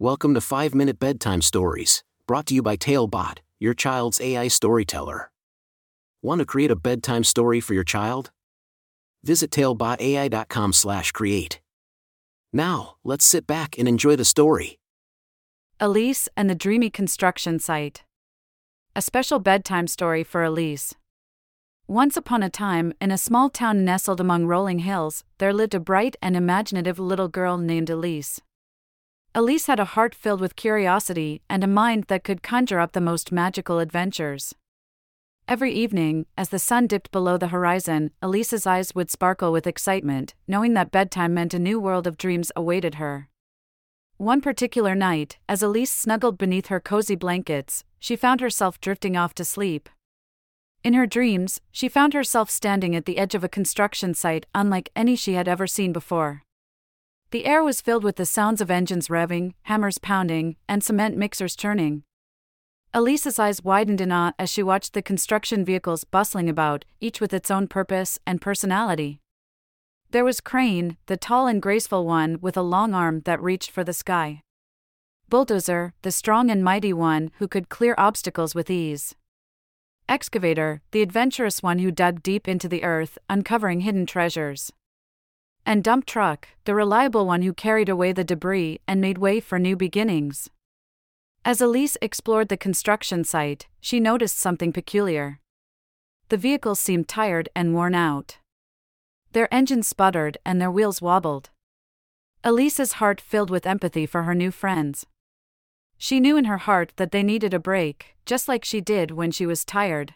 Welcome to 5 Minute Bedtime Stories, brought to you by Talebot, your child's AI storyteller. Want to create a bedtime story for your child? Visit talebotai.com/create. Now, let's sit back and enjoy the story. Elise and the Dreamy Construction Site. A special bedtime story for Elise. Once upon a time, in a small town nestled among rolling hills, there lived a bright and imaginative little girl named Elise. Elise had a heart filled with curiosity and a mind that could conjure up the most magical adventures. Every evening, as the sun dipped below the horizon, Elise's eyes would sparkle with excitement, knowing that bedtime meant a new world of dreams awaited her. One particular night, as Elise snuggled beneath her cozy blankets, she found herself drifting off to sleep. In her dreams, she found herself standing at the edge of a construction site unlike any she had ever seen before. The air was filled with the sounds of engines revving, hammers pounding, and cement mixers churning. Elise's eyes widened in awe as she watched the construction vehicles bustling about, each with its own purpose and personality. There was Crane, the tall and graceful one with a long arm that reached for the sky. Bulldozer, the strong and mighty one who could clear obstacles with ease. Excavator, the adventurous one who dug deep into the earth, uncovering hidden treasures and dump truck, the reliable one who carried away the debris and made way for new beginnings. As Elise explored the construction site, she noticed something peculiar. The vehicles seemed tired and worn out. Their engines sputtered and their wheels wobbled. Elise's heart filled with empathy for her new friends. She knew in her heart that they needed a break, just like she did when she was tired.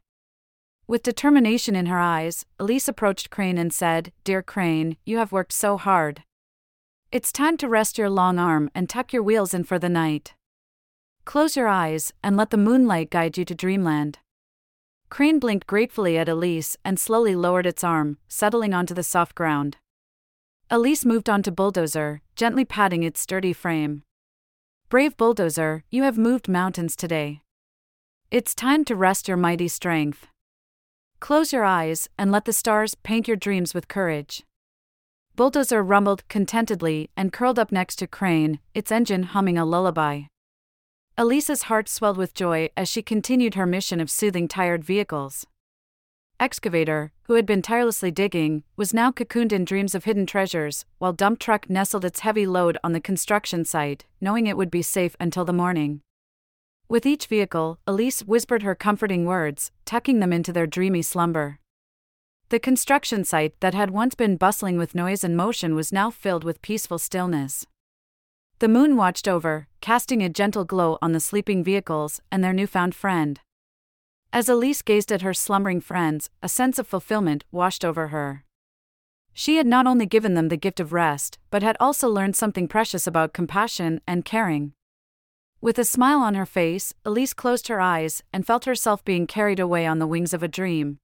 With determination in her eyes, Elise approached Crane and said, Dear Crane, you have worked so hard. It's time to rest your long arm and tuck your wheels in for the night. Close your eyes and let the moonlight guide you to dreamland. Crane blinked gratefully at Elise and slowly lowered its arm, settling onto the soft ground. Elise moved on to Bulldozer, gently patting its sturdy frame. Brave Bulldozer, you have moved mountains today. It's time to rest your mighty strength. Close your eyes and let the stars paint your dreams with courage. Bulldozer rumbled contentedly and curled up next to Crane, its engine humming a lullaby. Elise's heart swelled with joy as she continued her mission of soothing tired vehicles. Excavator, who had been tirelessly digging, was now cocooned in dreams of hidden treasures, while Dump Truck nestled its heavy load on the construction site, knowing it would be safe until the morning. With each vehicle, Elise whispered her comforting words, tucking them into their dreamy slumber. The construction site that had once been bustling with noise and motion was now filled with peaceful stillness. The moon watched over, casting a gentle glow on the sleeping vehicles and their newfound friend. As Elise gazed at her slumbering friends, a sense of fulfillment washed over her. She had not only given them the gift of rest, but had also learned something precious about compassion and caring. With a smile on her face, Elise closed her eyes and felt herself being carried away on the wings of a dream.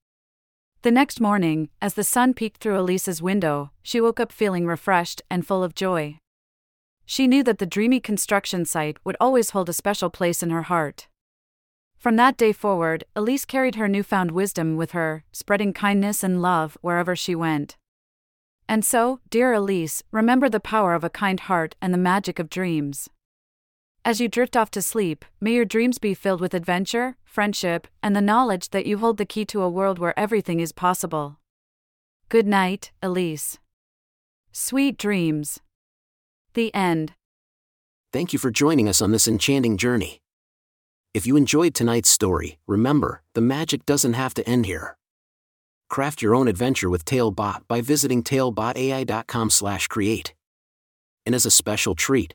The next morning, as the sun peeked through Elise's window, she woke up feeling refreshed and full of joy. She knew that the dreamy construction site would always hold a special place in her heart. From that day forward, Elise carried her newfound wisdom with her, spreading kindness and love wherever she went. And so, dear Elise, remember the power of a kind heart and the magic of dreams. As you drift off to sleep, may your dreams be filled with adventure, friendship, and the knowledge that you hold the key to a world where everything is possible. Good night, Elise. Sweet dreams. The end. Thank you for joining us on this enchanting journey. If you enjoyed tonight's story, remember, the magic doesn't have to end here. Craft your own adventure with Talebot by visiting talebotai.com/create. And as a special treat,